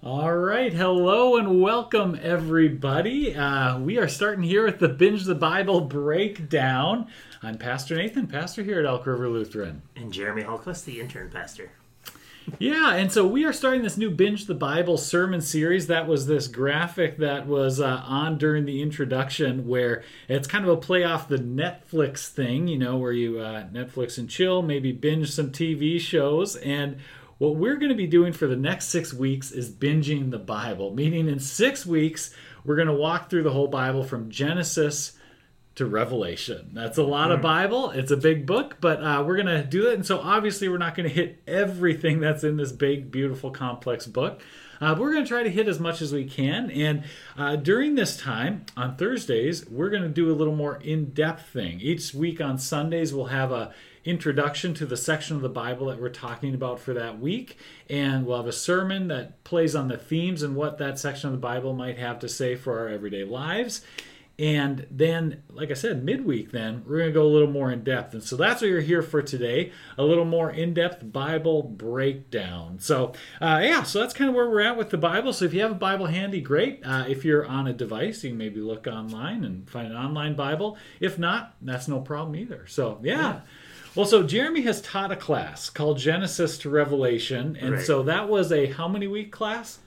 All right, hello and welcome everybody. Uh, we are starting here with the Binge the Bible breakdown. I'm Pastor Nathan, pastor here at Elk River Lutheran. And Jeremy Holquist, the intern pastor. Yeah, and so we are starting this new Binge the Bible sermon series. That was this graphic that was uh, on during the introduction, where it's kind of a play off the Netflix thing, you know, where you uh, Netflix and chill, maybe binge some TV shows. And what we're going to be doing for the next six weeks is binging the Bible, meaning in six weeks, we're going to walk through the whole Bible from Genesis to Revelation. That's a lot of Bible. It's a big book, but uh, we're going to do it. And so obviously, we're not going to hit everything that's in this big, beautiful, complex book. Uh, but we're going to try to hit as much as we can. And uh, during this time, on Thursdays, we're going to do a little more in depth thing. Each week on Sundays, we'll have a introduction to the section of the Bible that we're talking about for that week. And we'll have a sermon that plays on the themes and what that section of the Bible might have to say for our everyday lives. And then, like I said, midweek, then we're going to go a little more in depth. And so that's what you're here for today a little more in depth Bible breakdown. So, uh, yeah, so that's kind of where we're at with the Bible. So, if you have a Bible handy, great. Uh, if you're on a device, you can maybe look online and find an online Bible. If not, that's no problem either. So, yeah. yeah. Well, so Jeremy has taught a class called Genesis to Revelation. And right. so that was a how many week class?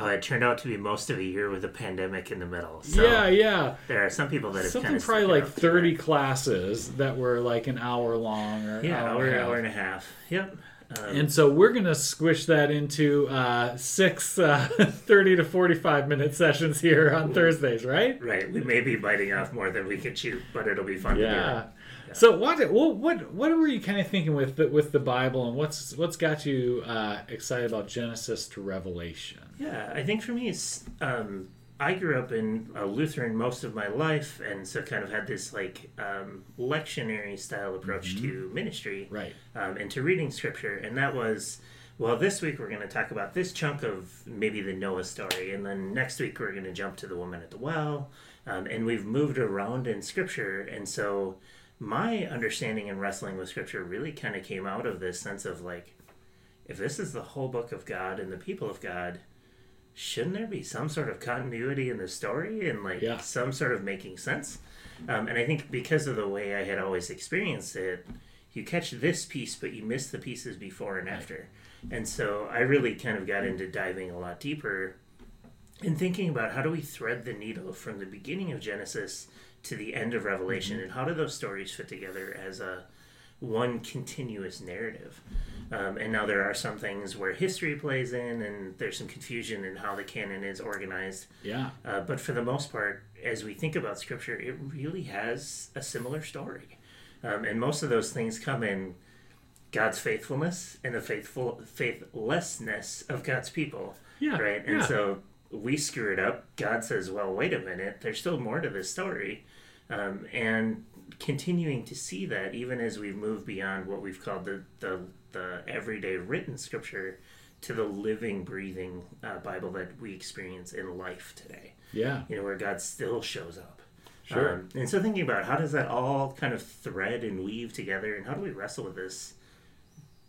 Uh, it turned out to be most of a year with a pandemic in the middle. So yeah, yeah. There are some people that have something probably like thirty classes that were like an hour long or yeah, hour, hour, hour and a half. Yep. Um, and so we're going to squish that into uh, six uh, 30 to 45 minute sessions here on Thursdays, right? Right. We may be biting off more than we can chew, but it'll be fun yeah. So what what what were you kind of thinking with the, with the Bible, and what's what's got you uh, excited about Genesis to Revelation? Yeah, I think for me, it's um, I grew up in a Lutheran most of my life, and so kind of had this like um, lectionary style approach mm-hmm. to ministry, right, um, and to reading Scripture, and that was. Well, this week we're going to talk about this chunk of maybe the Noah story, and then next week we're going to jump to the woman at the well, um, and we've moved around in Scripture, and so my understanding and wrestling with scripture really kind of came out of this sense of like if this is the whole book of god and the people of god shouldn't there be some sort of continuity in the story and like yeah. some sort of making sense um, and i think because of the way i had always experienced it you catch this piece but you miss the pieces before and after and so i really kind of got into diving a lot deeper and thinking about how do we thread the needle from the beginning of genesis to the end of Revelation, mm-hmm. and how do those stories fit together as a one continuous narrative? Um, and now there are some things where history plays in, and there's some confusion in how the canon is organized. Yeah. Uh, but for the most part, as we think about Scripture, it really has a similar story, um, and most of those things come in God's faithfulness and the faithful faithlessness of God's people. Yeah. Right. And yeah. so we screw it up. God says, "Well, wait a minute. There's still more to this story." um, and continuing to see that even as we've moved beyond what we've called the the, the everyday written scripture to the living, breathing uh, Bible that we experience in life today. Yeah, you know where God still shows up. Sure. Um, and so thinking about how does that all kind of thread and weave together, and how do we wrestle with this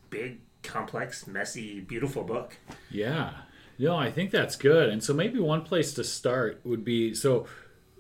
big, complex, messy, beautiful book? Yeah. No, I think that's good. And so maybe one place to start would be so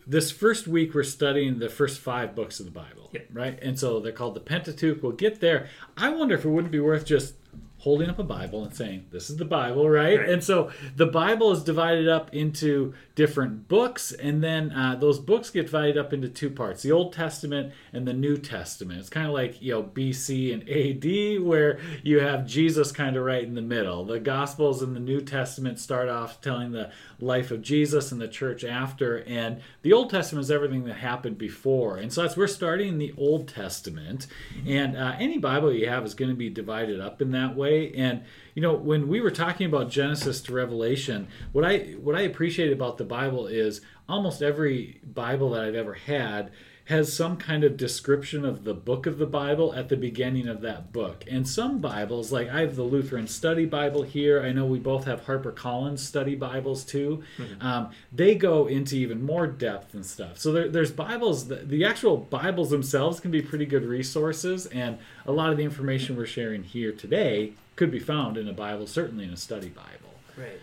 this first week we're studying the first five books of the Bible, yep. right? And so they're called the Pentateuch. We'll get there. I wonder if it wouldn't be worth just holding up a Bible and saying, This is the Bible, right? Right. And so the Bible is divided up into different books, and then uh, those books get divided up into two parts the Old Testament and the New Testament. It's kind of like, you know, BC and AD, where you have Jesus kind of right in the middle. The Gospels in the New Testament start off telling the life of Jesus and the church after, and the Old Testament is everything that happened before. And so that's we're starting in the Old Testament, and uh, any Bible you have is going to be divided up in that way. And you know, when we were talking about Genesis to Revelation, what I what I appreciate about the Bible is almost every Bible that I've ever had has some kind of description of the book of the Bible at the beginning of that book. And some Bibles, like I have the Lutheran Study Bible here, I know we both have Harper Collins Study Bibles too, um, they go into even more depth and stuff. So there, there's Bibles, the, the actual Bibles themselves can be pretty good resources, and a lot of the information we're sharing here today could be found in a Bible, certainly in a study Bible. Right.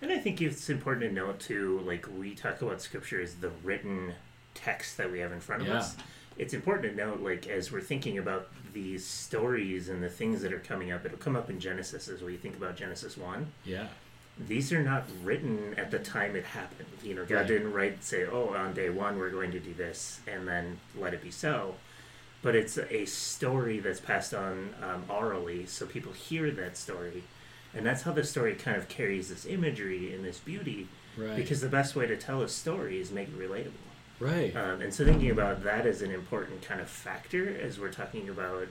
And I think it's important to note too, like we talk about scripture as the written text that we have in front of Yeah. us. It's important to note, like as we're thinking about these stories and the things that are coming up, it'll come up in Genesis as we think about Genesis one. Yeah. These are not written at the time it happened. You know, God Right. didn't write say, "Oh, on day one we're going to do this," and then let it be so. But it's a story that's passed on um, orally, so people hear that story, and that's how the story kind of carries this imagery and this beauty. Right. Because the best way to tell a story is make it relatable. Right. Um, and so thinking about that as an important kind of factor as we're talking about,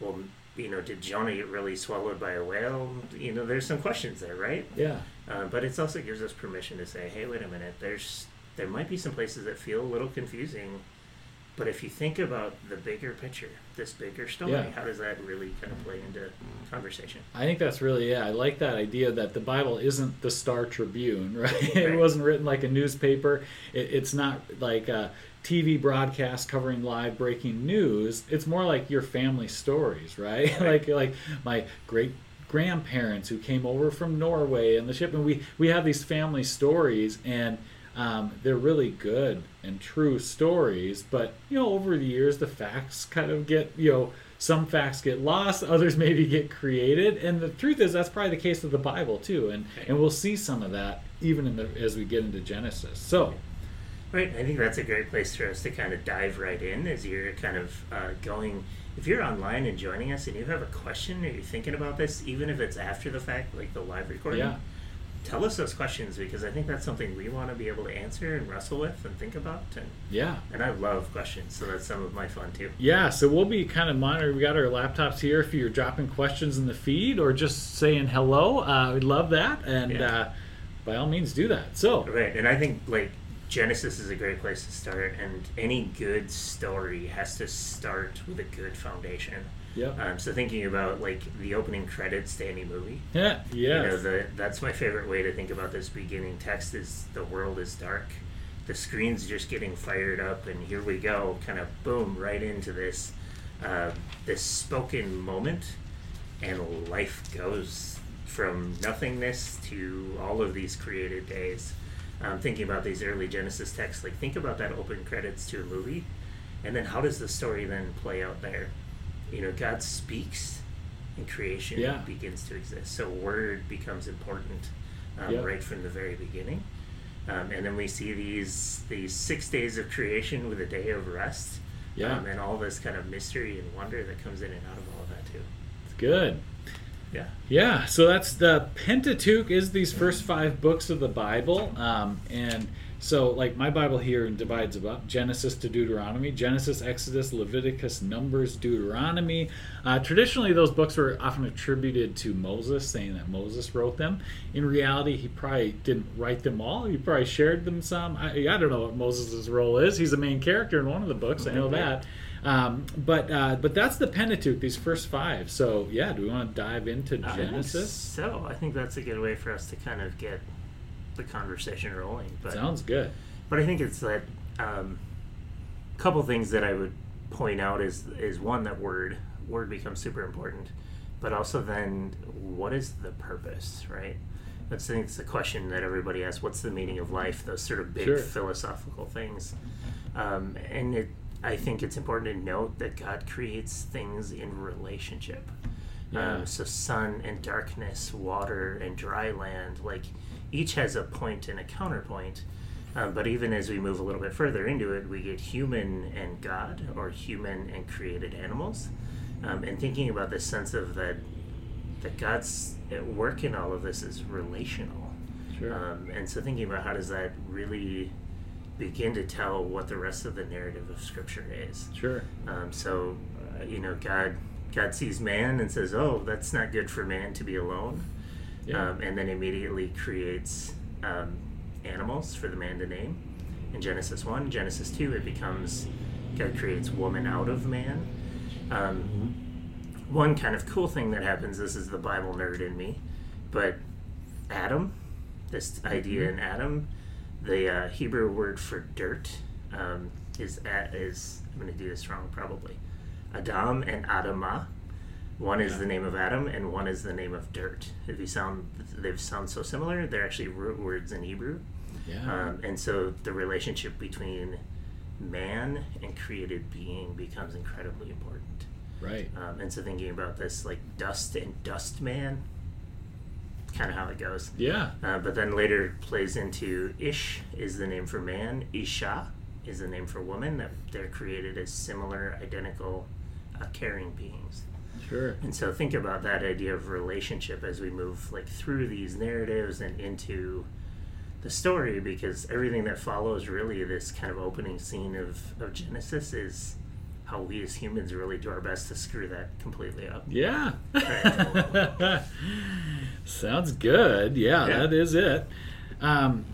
well, you know, did Jonah get really swallowed by a whale? You know, there's some questions there, right? yeah. Uh, but it also gives us permission to say, hey, wait a minute, there's there might be some places that feel a little confusing, but if you think about the bigger picture, this bigger story, Yeah. how does that really kind of play into conversation? I think that's really yeah. I like that idea that the Bible isn't the Star Tribune, right? it wasn't written like a newspaper. It, it's not like a TV broadcast covering live breaking news. It's more like your family stories, right? like like my great grandparents who came over from Norway and the ship, and we we have these family stories and. Um, they're really good and true stories, but you know, over the years, the facts kind of get you know some facts get lost, others maybe get created, and the truth is that's probably the case with the Bible too, and and we'll see some of that even in the as we get into Genesis. So Right, I think that's a great place for us to kind of dive right in as you're kind of uh, going. If you're online and joining us and you have a question or you're thinking about this, even if it's after the fact, like the live recording, Yeah. Tell us those questions because I think that's something we want to be able to answer and wrestle with and think about. And, yeah, and I love questions, so that's some of my fun too. yeah. So we'll be kind of monitoring. We got our laptops here. If you're dropping questions in the feed or just saying hello, uh, we'd love that, and Yeah. uh, by all means do that. So Right, and I think like Genesis is a great place to start, and any good story has to start with a good foundation. yeah, Um, so thinking about like the opening credits to any movie, yeah, Yeah. you know, the, that's my favorite way to think about this beginning text is the world is dark, the screen's just getting fired up, and here we go, kind of boom right into this uh, this spoken moment, and life goes from nothingness to all of these created days. Um, thinking about these early Genesis texts, like think about that open credits to a movie, and then how does the story then play out there? You know, God speaks, and creation Yeah. begins to exist. So word becomes important um, Yeah. right from the very beginning. Um, and then we see these these six days of creation with a day of rest, Yeah. um, and all this kind of mystery and wonder that comes in and out of all of that too. it's good. Yeah, Yeah, so that's the Pentateuch is these first five books of the Bible, um, and so like my Bible here divides about Genesis to Deuteronomy, Genesis, Exodus, Leviticus, Numbers, Deuteronomy. Uh, traditionally, those books were often attributed to Moses, saying that Moses wrote them. In reality, he probably didn't write them all. He probably shared them some. I, I don't know what Moses' role is. He's a main character in one of the books. I know that. Um, but uh, but that's the Pentateuch, these first five. So yeah, do we want to dive into I think Genesis? so I think that's a good way for us to kind of get the conversation rolling. But Sounds good. But I think it's that um, couple things that I would point out is is one that word word becomes super important, but also then what is the purpose, right? That's I think it's the question that everybody asks. What's the meaning of life? Those sort of big Sure. philosophical things, um, and it. I think it's important to note that God creates things in relationship. Yeah. Um, so sun and darkness, water and dry land, like each has a point and a counterpoint. Um, but even as we move a little bit further into it, we get human and God, or human and created animals. Um, and thinking about this sense of that, that God's at work in all of this is relational. Sure. Um, and so thinking about how does that really begin to tell what the rest of the narrative of Scripture is. sure. Um, so, uh, you know, God God sees man and says, "Oh, that's not good for man to be alone," Yeah. um, and then immediately creates um, animals for the man to name. In Genesis one, Genesis two, it becomes God creates woman out of man. Um, one kind of cool thing that happens. This is the Bible nerd in me, but Adam, this idea in Adam, the uh, Hebrew word for dirt um, is at, is I'm going to do this wrong probably. Adam and Adama. One is Yeah. the name of Adam, and one is the name of dirt. If you sound, they sound so similar. They're actually root words in Hebrew, yeah. um, and so the relationship between man and created being becomes incredibly important. right. Um, and so thinking about this, like dust and dust man, kind of how it goes. Yeah. Uh, but then later plays into Ish is the name for man, Isha is the name for woman. That they're created as similar, identical, uh, caring beings. Sure. And so think about that idea of relationship as we move like through these narratives and into the story, because everything that follows really this kind of opening scene of, of Genesis is how we as humans really do our best to screw that completely up. Yeah. Right. Sounds good. Yeah, Yeah. that is it. Um,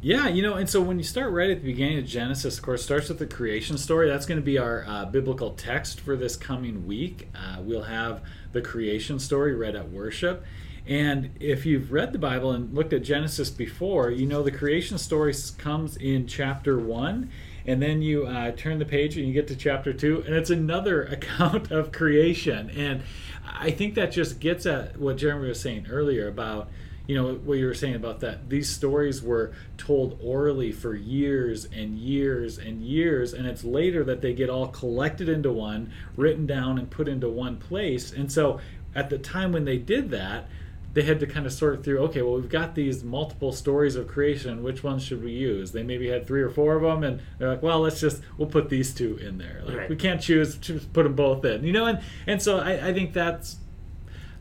yeah, you know, and so when you start right at the beginning of Genesis, of course, starts with the creation story. That's going to be our uh, biblical text for this coming week. Uh, we'll have the creation story read at worship. And if you've read the Bible and looked at Genesis before, you know the creation story comes in chapter one, and then you uh, turn the page and you get to chapter two, and it's another account of creation. And I think that just gets at what Jeremy was saying earlier about you know what you were saying about that these stories were told orally for years and years and years and it's later that they get all collected into one written down and put into one place and so at the time when they did that they had to kind of sort through okay well we've got these multiple stories of creation which ones should we use they maybe had three or four of them and they're like well let's just we'll put these two in there like Right. we can't choose just put them both in you know and and so i, I think that's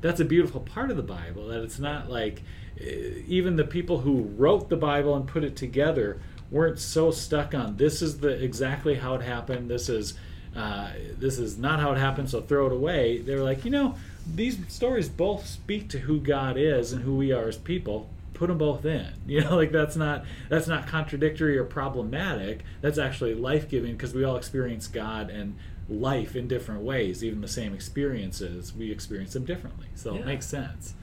that's a beautiful part of the Bible that it's not like eh, even the people who wrote the Bible and put it together weren't so stuck on this is the exactly how it happened. This is uh, this is not how it happened, so throw it away. They were like, you know, these stories both speak to who God is and who we are as people. Put them both in. You know, like that's not that's not contradictory or problematic. That's actually life giving because we all experience God and life in different ways. Even the same experiences, we experience them differently. So Yeah. it makes sense.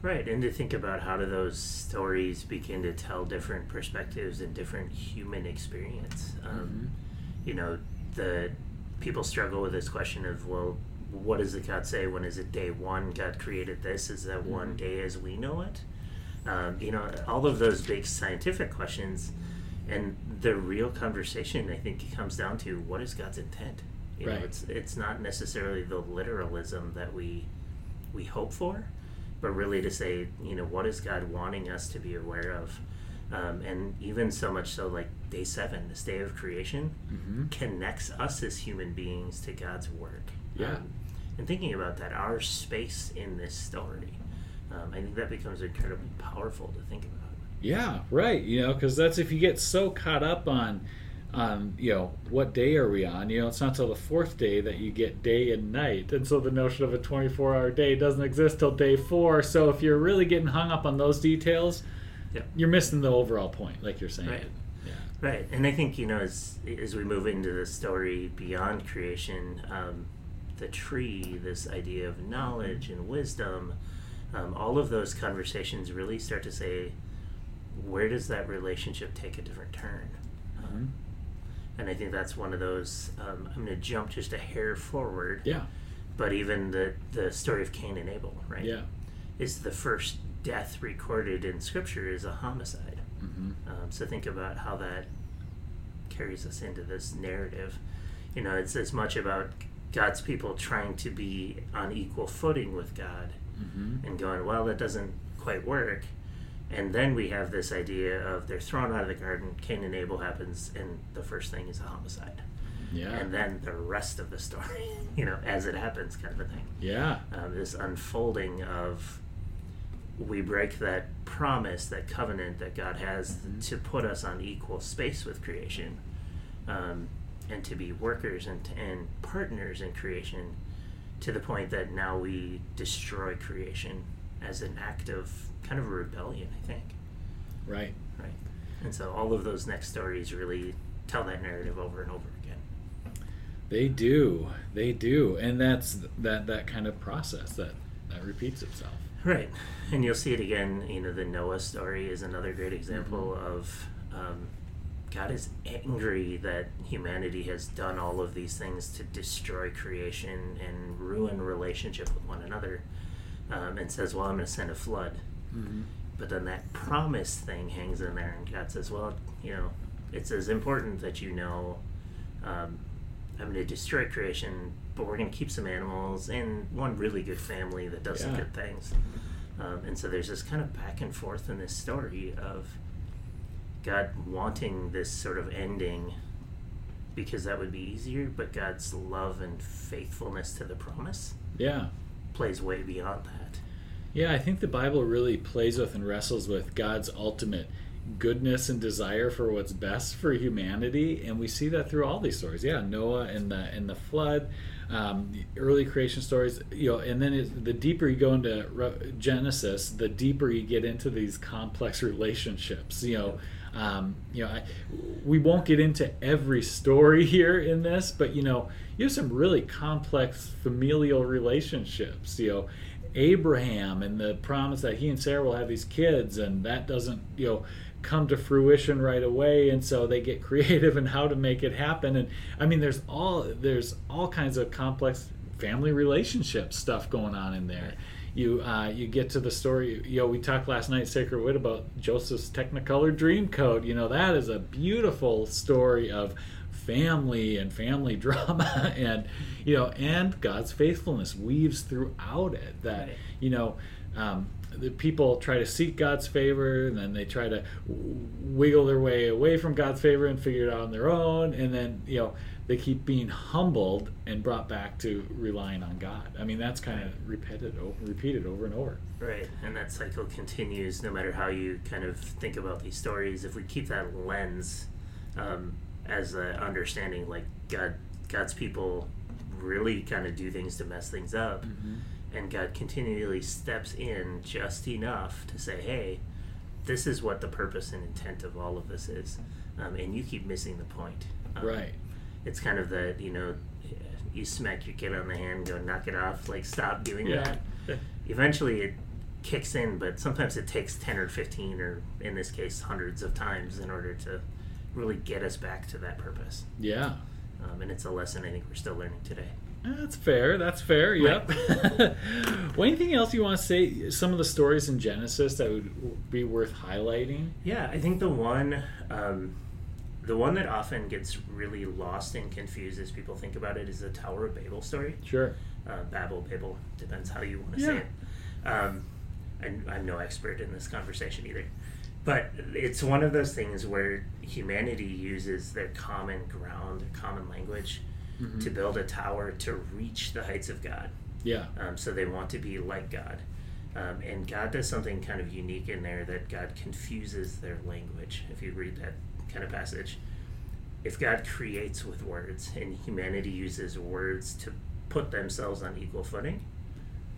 Right, and to think about how do those stories begin to tell different perspectives and different human experience. Um, You know, the people struggle with this question of well, what does the God say? When is it day one? God created this. Is that one day as we know it? Um, you know, all of those big scientific questions, and the real conversation I think comes down to what is God's intent. You Right. know, it's it's not necessarily the literalism that we we hope for, but really to say, you know, what is God wanting us to be aware of? Um, and even so much so, like day seven, this day of creation, Mm-hmm. connects us as human beings to God's work. Yeah. Um, and thinking about that, our space in this story, um, I think that becomes incredibly powerful to think about. Yeah, right. You know, because that's if you get so caught up on, on you know, what day are we on? You know, it's not till the fourth day that you get day and night, and so the notion of a twenty-four hour day doesn't exist till day four. So if you're really getting hung up on those details, Yep. you're missing the overall point, like you're saying. Right. Right, and I think you know as as we move into the story beyond creation, um, the tree, this idea of knowledge and wisdom, um, all of those conversations really start to say, where does that relationship take a different turn? Um, and I think that's one of those. Um, I'm going to jump just a hair forward, Yeah. but even the the story of Cain and Abel, right? Yeah. is the first death recorded in Scripture is a homicide. Hmm Um, so think about how that carries us into this narrative. You know, it's as much about God's people trying to be on equal footing with God Mm-hmm. and going, well, that doesn't quite work. And then we have this idea of they're thrown out of the garden, Cain and Abel happens, and the first thing is a homicide. Yeah. And then the rest of the story, you know, as it happens, kind of a thing. yeah. Um, this unfolding of we break that promise, that covenant that God has to put us on equal space with creation, um, and to be workers and, and partners in creation, to the point that now we destroy creation as an act of kind of a rebellion, I think. Right. Right. And so all of those next stories really tell that narrative over and over again. They do. They do. And that's that that kind of process that that repeats itself. Right, and you'll see it again. You know, the Noah story is another great example of um, God is angry that humanity has done all of these things to destroy creation and ruin relationship with one another, um, and says, "Well, I'm going to send a flood." But then that promise thing hangs in there, and God says, "Well, you know, it's as important that you know." Um, I'm going to destroy creation, but we're going to keep some animals and one really good family that does some good things. Um, and so there's this kind of back and forth in this story of God wanting this sort of ending because that would be easier, but God's love and faithfulness to the promise Yeah. plays way beyond that. Yeah, I think the Bible really plays with and wrestles with God's ultimate goodness and desire for what's best for humanity, and we see that through all these stories. Yeah, Noah and the and the flood, um, early creation stories. You know, and then the deeper you go into Re- Genesis, the deeper you get into these complex relationships. You know. Um, you know, I, we won't get into every story here in this, but you know, you have some really complex familial relationships. You know, Abraham and the promise that he and Sarah will have these kids, and that doesn't, you know, come to fruition right away, and so they get creative in how to make it happen. And I mean, there's all there's all kinds of complex family relationship stuff going on in there. You uh, you get to the story. You know, we talked last night, Sacred Wit, about Joseph's Technicolor Dreamcoat. You know, that is a beautiful story of family and family drama and you know and god's faithfulness weaves throughout it that Right. you know um, the people try to seek god's favor and then they try to wiggle their way away from god's favor and figure it out on their own and then you know they keep being humbled and brought back to relying on god. I mean that's kind of repeated over, repeated over and over. Right, and that cycle continues no matter how you kind of think about these stories. If we keep that lens um, as an understanding, like God, God's people really kind of do things to mess things up, and God continually steps in just enough to say, "Hey, this is what the purpose and intent of all of this is," um, and you keep missing the point. Um, right It's kind of that you know, you smack your kid on the hand, go knock it off, like stop doing Yeah. that eventually it kicks in, but sometimes it takes 10 or 15, or in this case, hundreds of times in order to really get us back to that purpose. yeah Um, and it's a lesson I think we're still learning today. That's fair. That's fair. Yep. well, anything else you want to say? Some of the stories in Genesis that would be worth highlighting? Yeah, I think the one. Um, the one that often gets really lost and confused as people think about it is the Tower of Babel story. Sure. uh, Babel, Babel, depends how you want to Yeah. say it. Um, I'm, I'm no expert in this conversation either. But it's one of those things where humanity uses their common ground, their common language, to build a tower to reach the heights of God. Yeah. Um, so they want to be like God. Um, and God does something kind of unique in there that God confuses their language. If you read that kind of passage, if God creates with words and humanity uses words to put themselves on equal footing,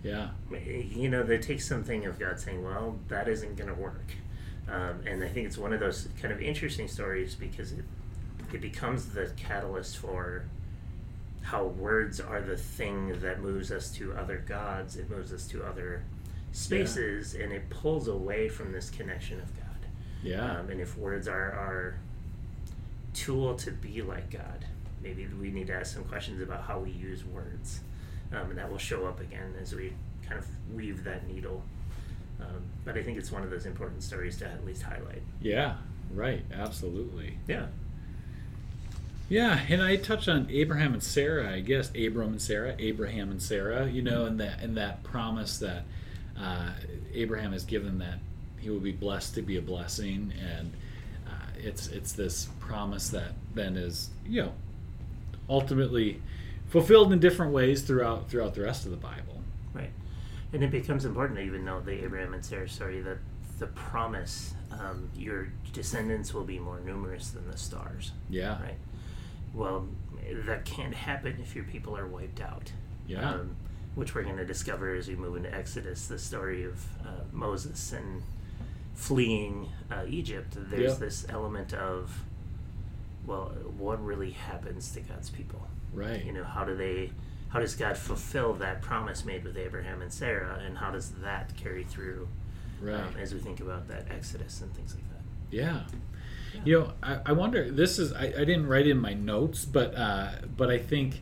Yeah. you know, there takes something of God saying, well, that isn't going to work. Um, and I think it's one of those kind of interesting stories because it, it becomes the catalyst for how words are the thing that moves us to other gods, it moves us to other spaces, and it pulls away from this connection of God. Yeah. Um, and if words are our tool to be like God, maybe we need to ask some questions about how we use words. Um, and that will show up again as we kind of weave that needle. Um, but I think it's one of those important stories to at least highlight. yeah. Right. Absolutely. Yeah. Yeah, and I touched on Abraham and Sarah. I guess Abram and Sarah, Abraham and Sarah. You know, and that and that promise that uh, Abraham has given that he will be blessed to be a blessing, and uh, it's it's this promise that then is you know ultimately fulfilled in different ways throughout throughout the rest of the Bible. Right. And it becomes important to even know the Abraham and Sarah story that the promise, um, your descendants will be more numerous than the stars. Yeah. Right. Well, that can't happen if your people are wiped out. Yeah. Um, which we're going to discover as we move into Exodus, the story of uh, Moses and fleeing uh, Egypt. There's Yeah. this element of, well, what really happens to God's people? Right. you know how do they how does god fulfill that promise made with abraham and sarah and how does that carry through Right. um, as we think about that exodus and things like that Yeah. You know, I, I wonder. This is I, I didn't write in my notes, but uh, but I think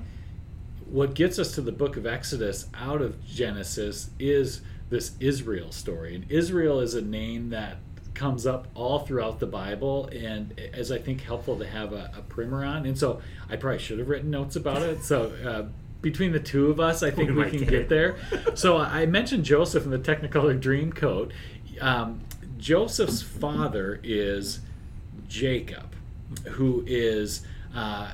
what gets us to the Book of Exodus out of Genesis is this Israel story, and Israel is a name that comes up all throughout the Bible, and as I think helpful to have a, a primer on. And so I probably should have written notes about it. So. Uh, between the two of us, I think We we can get get there. So I mentioned Joseph in the Technicolor Dreamcoat. Um, Joseph's father is Jacob, who is uh,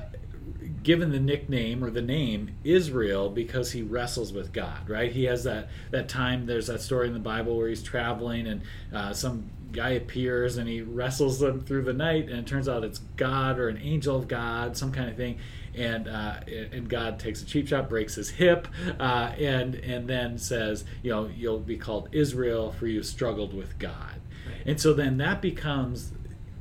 given the nickname or the name Israel because he wrestles with God. Right? He has that that time. There's that story in the Bible where he's traveling and uh, some guy appears and he wrestles them through the night, and it turns out it's God or an angel of God, some kind of thing. And uh, and God takes a cheap shot, breaks his hip, uh, and and then says, you know, you'll be called Israel for you struggled with God. And so then that becomes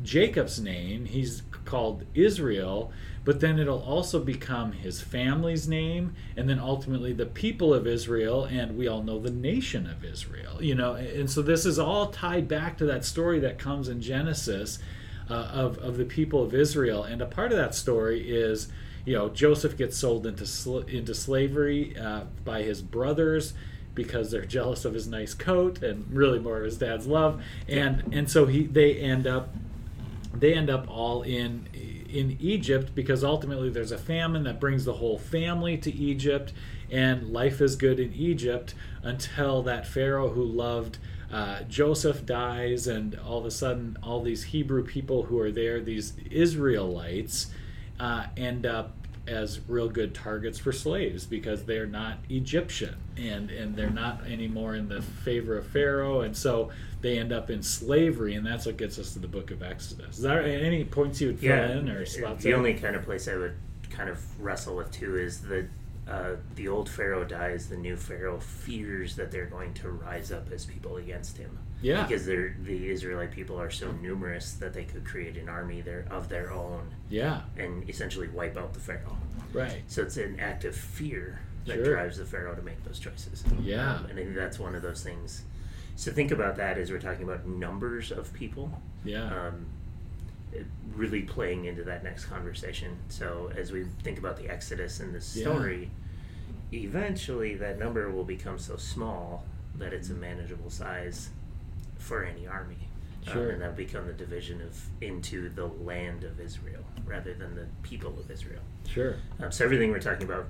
Jacob's name. He's called Israel, but then it'll also become his family's name, and then ultimately the people of Israel, and we all know the nation of Israel. You know, and so this is all tied back to that story that comes in Genesis uh, of of the people of Israel, and a part of that story is. You know, Joseph gets sold into sl- into slavery uh, by his brothers because they're jealous of his nice coat and really more of his dad's love and and so he they end up they end up all in in Egypt because ultimately there's a famine that brings the whole family to Egypt and life is good in Egypt until that pharaoh who loved uh, Joseph dies and all of a sudden all these Hebrew people who are there these Israelites uh, end up as real good targets for slaves because they're not Egyptian and and they're not anymore in the favor of Pharaoh. And so they end up in slavery and that's what gets us to the book of Exodus. Is there any points you would fill yeah in or spots the only kind of place i would kind of wrestle with too is that uh, the old pharaoh dies the new pharaoh fears that they're going to rise up as people against him Yeah. because they're, the israelite people are so numerous that they could create an army there of their own yeah, and essentially wipe out the pharaoh right. So it's an act of fear that Sure. drives the pharaoh to make those choices. Yeah. Um, and I think that's one of those things. So think about that as we're talking about numbers of people. Yeah. Um, really playing into that next conversation. So as we think about the Exodus and this Yeah. story, eventually that number will become so small that it's a manageable size for any army. Um, Sure. and that become the division of into the land of Israel rather than the people of Israel. Sure. Um, so everything we're talking about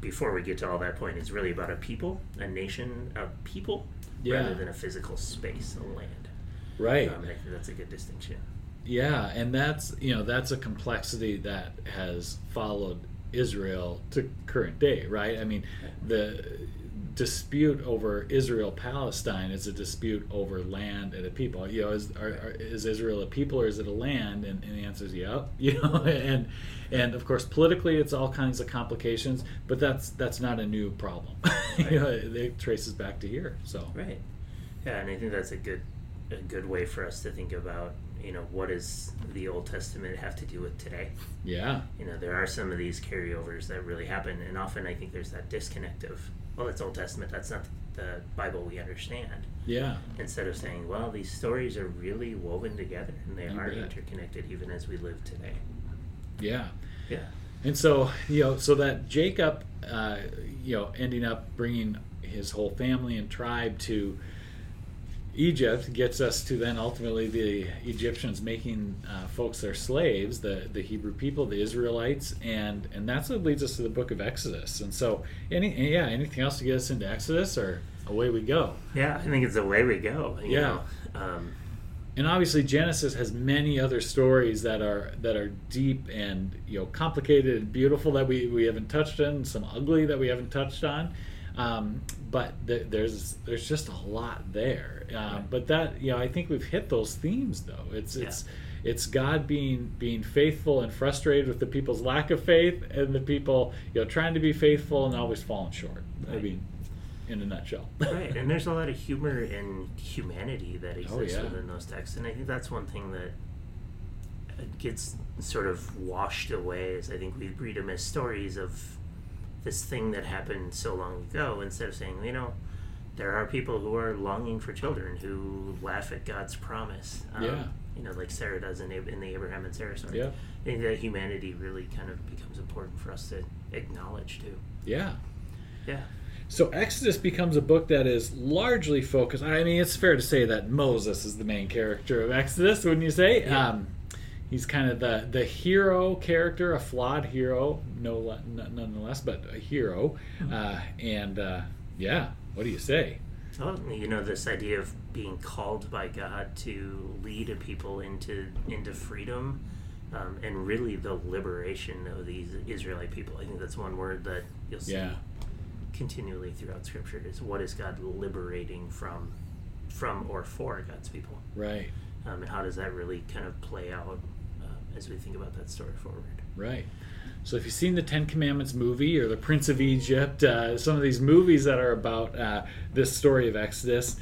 before we get to all that point is really about a people, a nation, a people, Yeah. rather than a physical space, a land. Right. Um, and I think that's a good distinction. Yeah, and that's you know that's a complexity that has followed Israel to current day, right? I mean, the dispute over Israel Palestine is a dispute over land and a people. You know, is are, are, is Israel a people or is it a land? And, and the answer is yep. You know, and and of course politically it's all kinds of complications, but that's that's not a new problem. you know, it, it traces back to here. So Right. Yeah, and I think that's a good a good way for us to think about, you know, what does the Old Testament have to do with today? yeah, You know, there are some of these carryovers that really happen, and often I think there's that disconnect of, well, it's Old Testament, that's not the Bible we understand. yeah, Instead of saying, well, these stories are really woven together and they You are bet. interconnected even as we live today. yeah. Yeah. And so, you know, so that Jacob, uh, you know, ending up bringing his whole family and tribe to Egypt gets us to then ultimately the Egyptians making uh, folks their slaves, the the Hebrew people, the Israelites, and and that's what leads us to the book of Exodus. And so, any yeah, anything else to get us into Exodus, or away we go? Yeah, I think it's away we go. you Yeah. know. Um, and obviously Genesis has many other stories that are that are deep and you know complicated and beautiful that we, we haven't touched on, some ugly that we haven't touched on. Um, but th- there's there's just a lot there. Uh, Right. But that you know I think we've hit those themes though. It's it's it's God being being faithful and frustrated with the people's lack of faith, and the people you know trying to be faithful and always falling short. I mean, in a nutshell. right, and there's a lot of humor and humanity that Oh, exists yeah. within those texts, and I think that's one thing that uh, gets sort of washed away. Is I think we read them as stories of this thing that happened so long ago, instead of saying, you know, there are people who are longing for children who laugh at God's promise. Um, Yeah. You know, like Sarah does in, in the Abraham and Sarah story. Yeah. I think that humanity really kind of becomes important for us to acknowledge too. yeah. Yeah. So Exodus becomes a book that is largely focused. I mean, it's fair to say that Moses is the main character of Exodus, wouldn't you say? Yeah. Um, he's kind of the the hero character, a flawed hero, no, le- n- nonetheless, but a hero. Uh, and uh, yeah, what do you say? Well, you know, this idea of being called by God to lead a people into into freedom, um, and really the liberation of these Israelite people. I think that's one word that you'll see Yeah. continually throughout Scripture is what is God liberating from, from or for God's people, Right, um, and how does that really kind of play out as we think about that story forward. right. So if you've seen the Ten Commandments movie or the Prince of Egypt, uh, some of these movies that are about uh, this story of Exodus,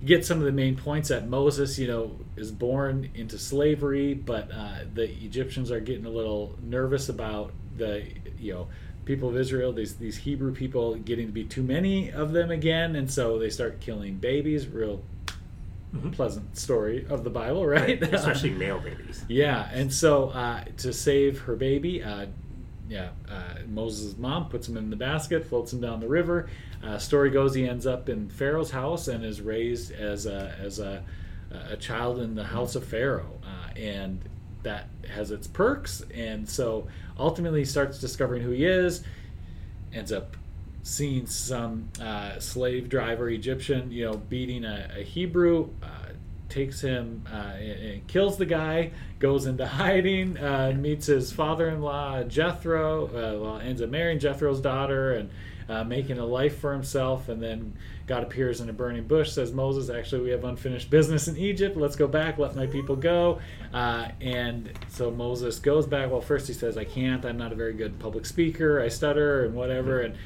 you get some of the main points that Moses, you know, is born into slavery, but uh, the Egyptians are getting a little nervous about the, you know, people of Israel, these these Hebrew people getting to be too many of them again, and so they start killing babies. Real Mhm. pleasant story of the Bible, right? Especially male babies. Yeah, and so uh, to save her baby, uh, yeah, uh, Moses' mom puts him in the basket, floats him down the river. Uh, story goes he ends up in Pharaoh's house and is raised as a as a, a child in the house of Pharaoh, uh, and that has its perks. And so ultimately, he starts discovering who he is. Ends up seeing some uh, slave driver Egyptian, you know, beating a, a Hebrew. Uh, takes him uh, and, and kills the guy. Goes into hiding. Uh, meets his father-in-law Jethro. Uh, well, ends up marrying Jethro's daughter and uh, making a life for himself. And then God appears in a burning bush. Says Moses, "Actually, we have unfinished business in Egypt. Let's go back. Let my people go." Uh, and so Moses goes back. Well, first he says, "I can't. I'm not a very good public speaker. I stutter and whatever." And uh,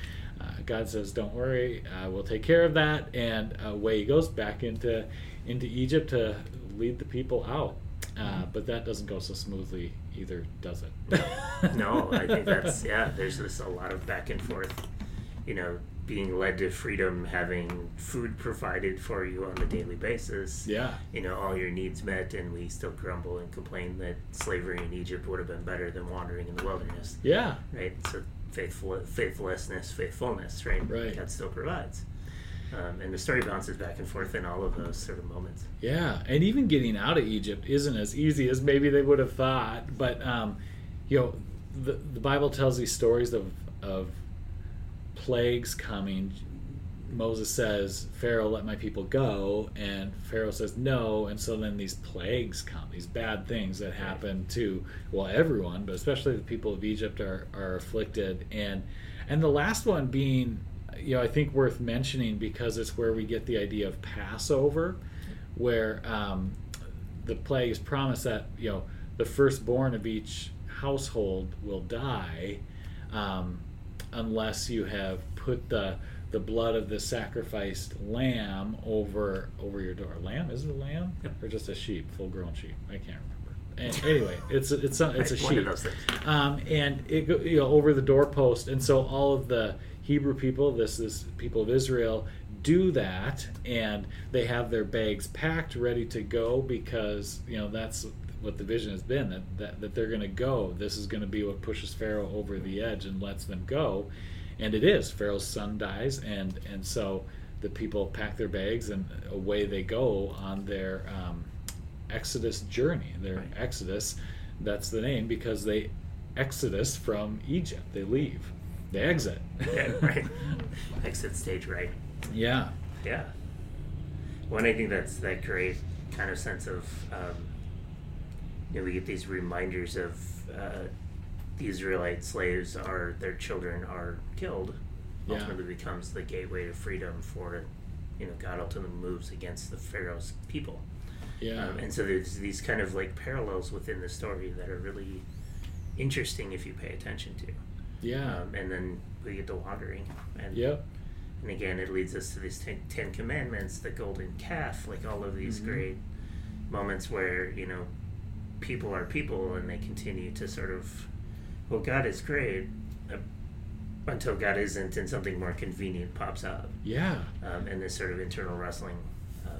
God says, "Don't worry, uh, we'll take care of that." And away he goes back into into Egypt to lead the people out. Uh, but that doesn't go so smoothly either, does it? no, I think that's yeah. There's this a lot of back and forth. You know, being led to freedom, having food provided for you on a daily basis. yeah, You know, all your needs met, and we still grumble and complain that slavery in Egypt would have been better than wandering in the wilderness. yeah, Right. So faithful, faithlessness, faithfulness. Right. Right. God still provides. Um, and the story bounces back and forth in all of those sort of moments. yeah. And even getting out of Egypt isn't as easy as maybe they would have thought. But um, you know, the the Bible tells these stories of of plagues coming. Moses says, Pharaoh, let my people go. And Pharaoh says, no. And so then these plagues come, these bad things that happen to, well, everyone, but especially the people of Egypt are, are afflicted. And, and the last one being, you know, I think worth mentioning because it's where we get the idea of Passover, where um, the plagues promise that, you know, the firstborn of each household will die um, unless you have put the the blood of the sacrificed lamb over over your door. Lamb is it a lamb Yep. or just a sheep, full grown sheep? I can't remember. A- Anyway, it's a, it's a, it's a Right, one of sheep, um, and it go, you know over the doorpost, and so all of the Hebrew people, this is people of Israel, do that, and they have their bags packed, ready to go because you know that's what the vision has been that that, that they're going to go. This is going to be what pushes Pharaoh over the edge and lets them go, and it is. Pharaoh's son dies, and and so the people pack their bags and away they go on their um, Exodus journey. Their Right. Exodus, that's the name because they exodus from Egypt. They leave. They exit. Yeah, right. Exit stage right. Yeah. Yeah. Well, and I think that's that great kind of sense of, um, you know, we get these reminders of uh, the Israelite slaves are their children are killed. Yeah. Ultimately becomes the gateway to freedom for, you know, God ultimately moves against the Pharaoh's people. Yeah. Um, and so there's these kind of like parallels within the story that are really interesting if you pay attention to. yeah. Um, and then we get to wandering. And yep. and again, it leads us to these ten, ten Commandments, the golden calf, like all of these Mhm. great moments where, you know, people are people and they continue to sort of, well, God is great uh, until God isn't and something more convenient pops up. Yeah. Um, and this sort of internal wrestling uh,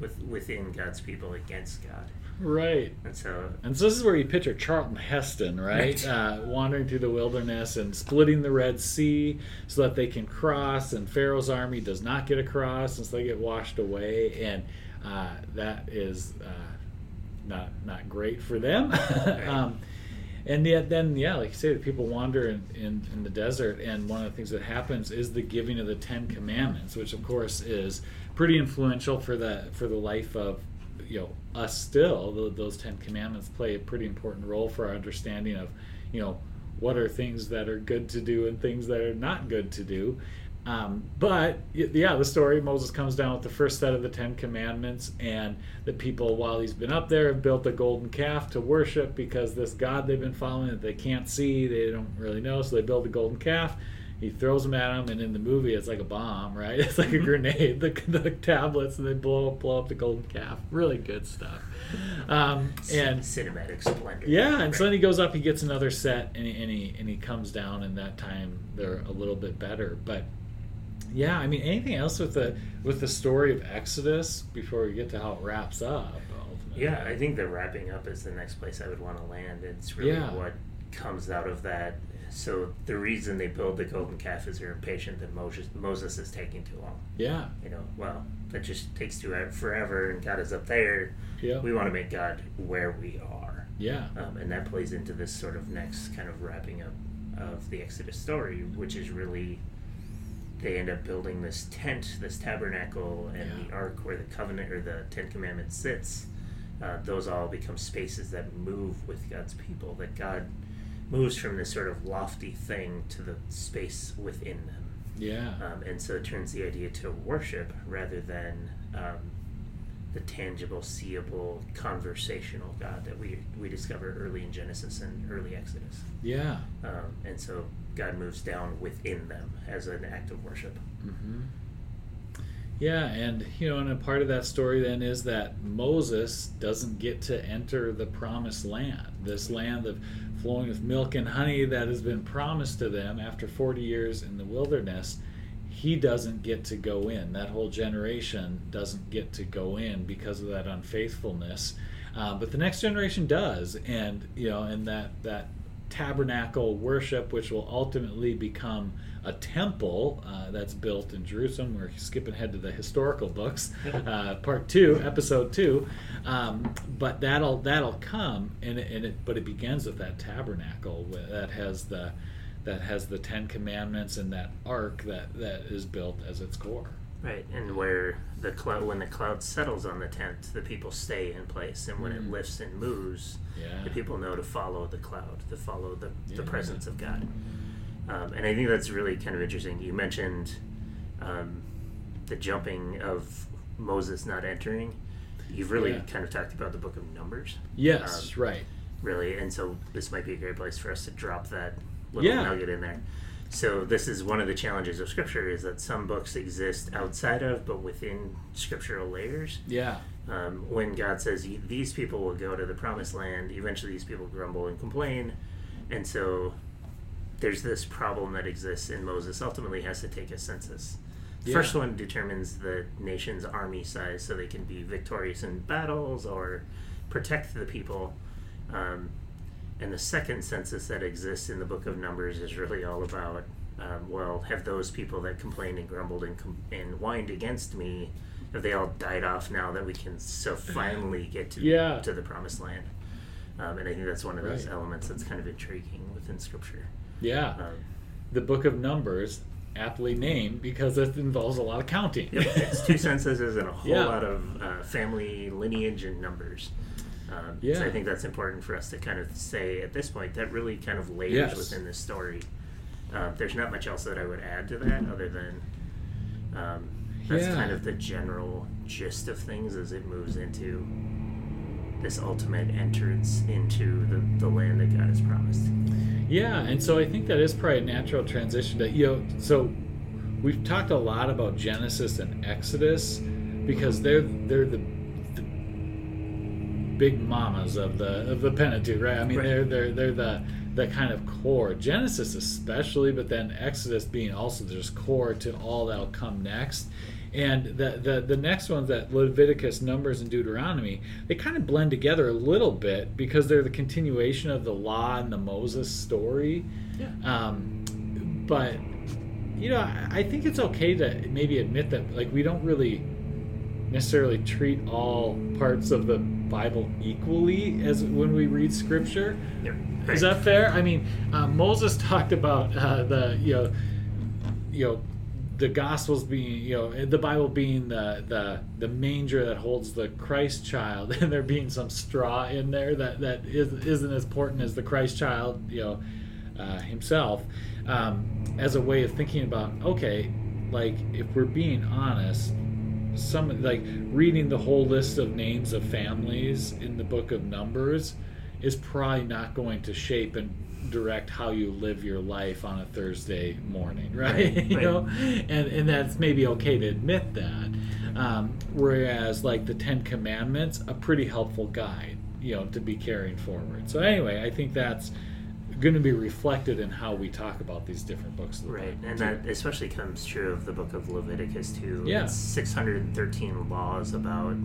with within God's people against God. Right. And so, And so this is where you picture Charlton Heston, right? Right. Uh, wandering through the wilderness and splitting the Red Sea so that they can cross, and Pharaoh's army does not get across, and so they get washed away, and uh, that is uh, not not great for them. um, and yet, then yeah, like you say, the people wander in, in, in the desert, and one of the things that happens is the giving of the Ten Commandments, which of course is pretty influential for the for the life of you know us still. Tho- those 10 commandments play a pretty important role for our understanding of you know what are things that are good to do and things that are not good to do um, but yeah the story moses comes down with the first set of the 10 commandments and the people while he's been up there have built a golden calf to worship because this god they've been following that they can't see they don't really know so they build a golden calf he throws them at him, and in the movie, it's like a bomb, right? It's like a grenade. The, the tablets, and they blow blow up the golden calf. Really good stuff. Um, and cinematic splendor. yeah, and so then he goes up, he gets another set, and he, and he and he comes down, and that time they're a little bit better. But yeah, I mean, anything else with the with the story of Exodus before we get to how it wraps up? Ultimately? Yeah, I think the wrapping up is the next place I would want to land. It's really Yeah. what comes out of that. So the reason they build the golden calf is they're impatient that Moses Moses is taking too long. yeah, You know, well, that just takes too forever, and God is up there. yeah, We want to make God where we are, yeah, um, and that plays into this sort of next kind of wrapping up of the Exodus story, which is really they end up building this tent, this tabernacle, and Yeah. the ark where the covenant or the Ten Commandments sits. Uh, those all become spaces that move with God's people. That God moves from this sort of lofty thing to the space within them, yeah, um, and so it turns the idea to worship rather than um, the tangible, seeable, conversational God that we we discover early in Genesis and early Exodus. yeah. Um, and so God moves down within them as an act of worship. hmm Yeah, and you know, and a part of that story then is that Moses doesn't get to enter the promised land, this land of flowing with milk and honey that has been promised to them after 40 years in the wilderness. He doesn't get to go in. That whole generation doesn't get to go in because of that unfaithfulness. Uh, but the next generation does, and you know, and that that tabernacle worship, which will ultimately become a temple uh, that's built in Jerusalem. We're skipping ahead to the historical books, uh, part two, episode two. Um, but that'll that'll come, and it, and it but it begins with that tabernacle that has the that has the Ten Commandments and that ark that that is built as its core. Right, and where the cloud, when the cloud settles on the tent, the people stay in place, and when it Mm. lifts and moves, Yeah. the people know to follow the cloud, to follow the, the presence of God. Um, and I think that's really kind of interesting. You mentioned um, the jumping of Moses not entering. You've really Yeah. kind of talked about the book of Numbers, Yes, Um, right. really, and so this might be a great place for us to drop that little Yeah. nugget in there. So this is one of the challenges of Scripture is that some books exist outside of, but within scriptural layers. Yeah. Um, when God says these people will go to the promised land, eventually these people grumble and complain, and so there's this problem that exists, and Moses ultimately has to take a census. The Yeah. First one determines the nation's army size, so they can be victorious in battles or protect the people. Um, and the second census that exists in the Book of Numbers is really all about um, well, have those people that complained and grumbled and, com- and whined against me, have they all died off now that we can so finally get to Yeah. to the promised land? Um, and I think that's one of those Right. elements that's kind of intriguing within Scripture. Yeah. Um, The book of Numbers, aptly named because it involves a lot of counting. Yep, it's two censuses and a whole Yeah. lot of uh, family lineage and numbers. Um, Yeah. So I think that's important for us to kind of say at this point that really kind of layers Yes. within this story. Um, there's not much else that I would add to that other than um, that's Yeah. kind of the general gist of things as it moves into this ultimate entrance into the, the land that God has promised. Yeah, and so I think that is probably a natural transition to you know. So we've talked a lot about Genesis and Exodus because they're they're the, the big mamas of the of the Pentateuch, right? I mean, Right. they're they're they're the the kind of core Genesis especially, but then Exodus being also just core to all that'll come next. And the, the the next ones that Leviticus, Numbers, and Deuteronomy, they kind of blend together a little bit because they're the continuation of the law and the Moses story. Yeah. Um, but you know, I, I think it's okay to maybe admit that like we don't really necessarily treat all parts of the Bible equally as when we read Scripture. Yeah. Is that fair? I mean, uh, Moses talked about uh, the you know, you know, the Gospels being you know the Bible being the the the manger that holds the Christ child, and there being some straw in there that that is, isn't as important as the Christ child, you know, uh, himself, um, as a way of thinking about okay, like if we're being honest, some like reading the whole list of names of families in the book of Numbers is probably not going to shape and direct how you live your life on a Thursday morning, right? Right, you know, and and that's maybe okay to admit that. Um, whereas like the Ten Commandments, a pretty helpful guide, you know, to be carrying forward. So anyway, I think that's going to be reflected in how we talk about these different books. Of the Right, Bible, and that especially comes true of the book of Leviticus too. Yeah. It's 613 laws about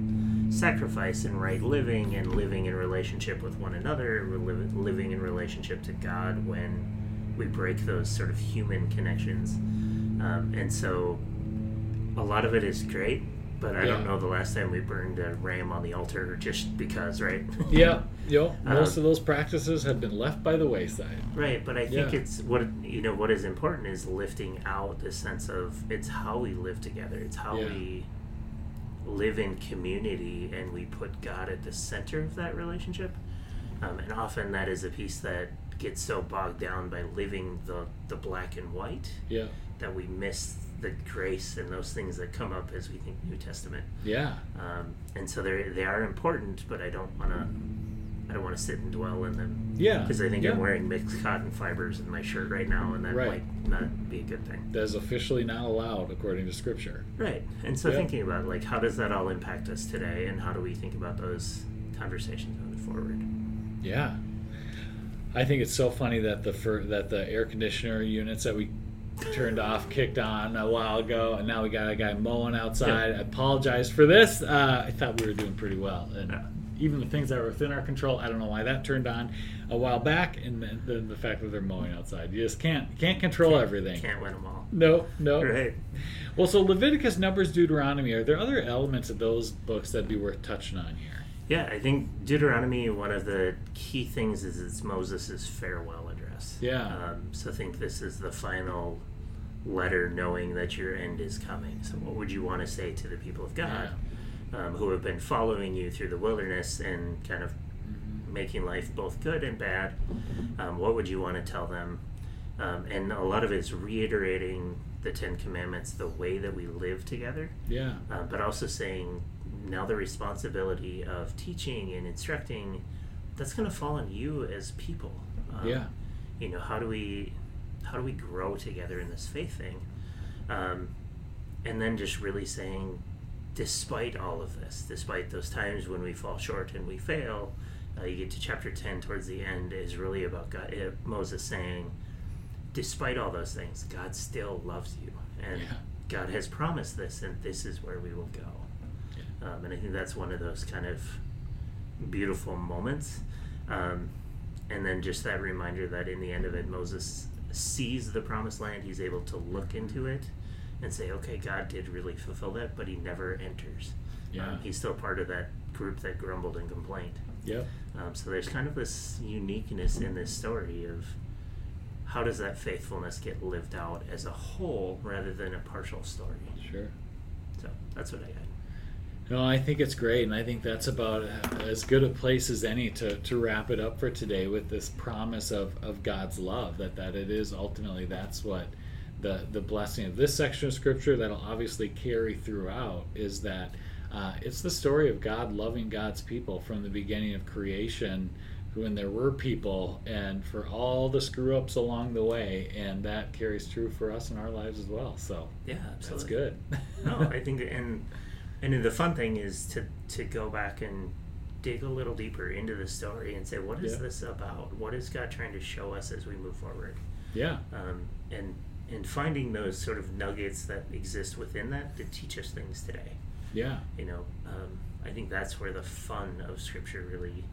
sacrifice and right living and living in relationship with one another, living in relationship to God when we break those sort of human connections. Um, and so a lot of it is great, but I don't know the last time we burned a ram on the altar just because, right? Yeah, yo, most Um, of those practices have been left by the wayside. Right, but I think Yeah. it's what you know. What is important is lifting out the sense of it's how we live together. It's how Yeah. we live in community, and we put God at the center of that relationship. Um, and often that is a piece that gets so bogged down by living the the black and white Yeah, that we miss the grace and those things that come up as we think New Testament. yeah, Um, and so they they are important, but I don't want to. I don't want to sit and dwell in them yeah. because I think yeah. I'm wearing mixed cotton fibers in my shirt right now, and that Right. might not be a good thing. That is officially not allowed according to Scripture. Right. And so Yeah. thinking about like how does that all impact us today, and how do we think about those conversations moving forward? Yeah, I think it's so funny that the fir- that the air conditioner units that we turned off kicked on a while ago, and now we got a guy mowing outside. I apologize for this. Uh, I thought we were doing pretty well, and Yeah. even the things that were within our control, I don't know why that turned on a while back, and then the, the fact that they're mowing outside. You just can't can't control everything. Can't win them all. No, no. Right. Well, so Leviticus, Numbers, Deuteronomy. Are there other elements of those books that'd be worth touching on here? Yeah, I think Deuteronomy. One of the key things is it's Moses' farewell address. Yeah. Um, so I think this is the final letter, knowing that your end is coming. So what would you want to say to the people of God? um, who have been following you through the wilderness and kind of making life both good and bad. Um, what would you want to tell them? Um, and a lot of it's reiterating the Ten Commandments, the way that we live together, Yeah. uh, but also saying now the responsibility of teaching and instructing that's going to fall on you as people. Um, Yeah. You know how do we how do we grow together in this faith thing? Um, and then just really saying, despite all of this, despite those times when we fall short and we fail, uh, you get to chapter 10 towards the end is really about God, uh, Moses saying, despite all those things, God still loves you. And Yeah. God has promised this, and this is where we will go. Um, and I think that's one of those kind of beautiful moments. Um, and then just that reminder that in the end of it, Moses sees the promised land, he's able to look into it and say, okay, God did really fulfill that, but he never enters. Yeah. Um, he's still part of that group that grumbled and complained. Yep. Um, so there's kind of this uniqueness in this story of how does that faithfulness get lived out as a whole rather than a partial story. Sure. So that's what I got. No, I think it's great, and I think that's about as good a place as any to, to wrap it up for today with this promise of, of God's love that that it is ultimately that's what the the blessing of this section of scripture that'll obviously carry throughout is that uh, it's the story of God loving God's people from the beginning of creation when there were people and for all the screw ups along the way and that carries true for us in our lives as well so Yeah, absolutely. that's good no, I think and and then the fun thing is to to go back and dig a little deeper into the story and say what is Yeah. this about? What is God trying to show us as we move forward? yeah Um, and and finding those sort of nuggets that exist within that to teach us things today. yeah You know, um, I think that's where the fun of Scripture really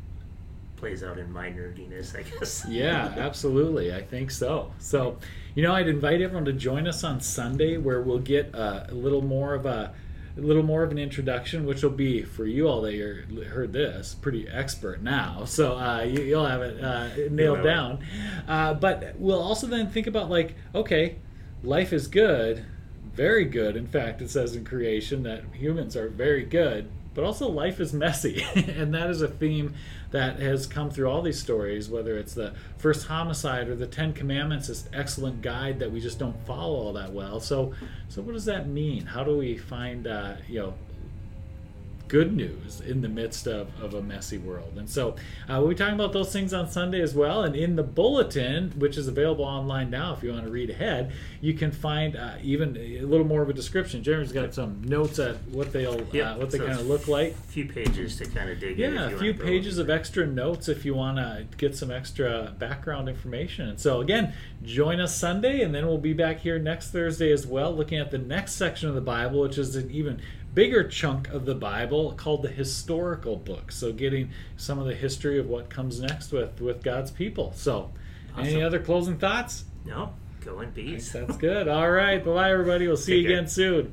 plays out in my nerdiness, I guess. Yeah, absolutely. I think so. So, you know, I'd invite everyone to join us on Sunday where we'll get uh, a little more of a, a little more of an introduction, which will be for you all that you heard this pretty expert now. So uh, you, you'll have it uh, nailed down. Uh, but we'll also then think about like, okay, life is good, very good. In fact, it says in creation that humans are very good, but also life is messy, and that is a theme that has come through all these stories. Whether it's the first homicide or the Ten Commandments, this excellent guide that we just don't follow all that well. So, so what does that mean? How do we find, uh, you know? Good news in the midst of, of a messy world. And so uh, we'll be talking about those things on Sunday as well. And in the bulletin, which is available online now if you want to read ahead, you can find uh, even a little more of a description. Jeremy's got some notes at what they'll Yeah, uh, what they so kind of look like. A few pages to kind of dig in. Yeah, a few pages of extra notes if you want to get some extra background information. And so, again, join us Sunday, and then we'll be back here next Thursday as well, looking at the next section of the Bible, which is an even bigger chunk of the Bible called the historical book. So, getting some of the history of what comes next with with God's people. So, any other closing thoughts? No, go in peace. that's good. All right, bye everybody. We'll see Take you care. again soon.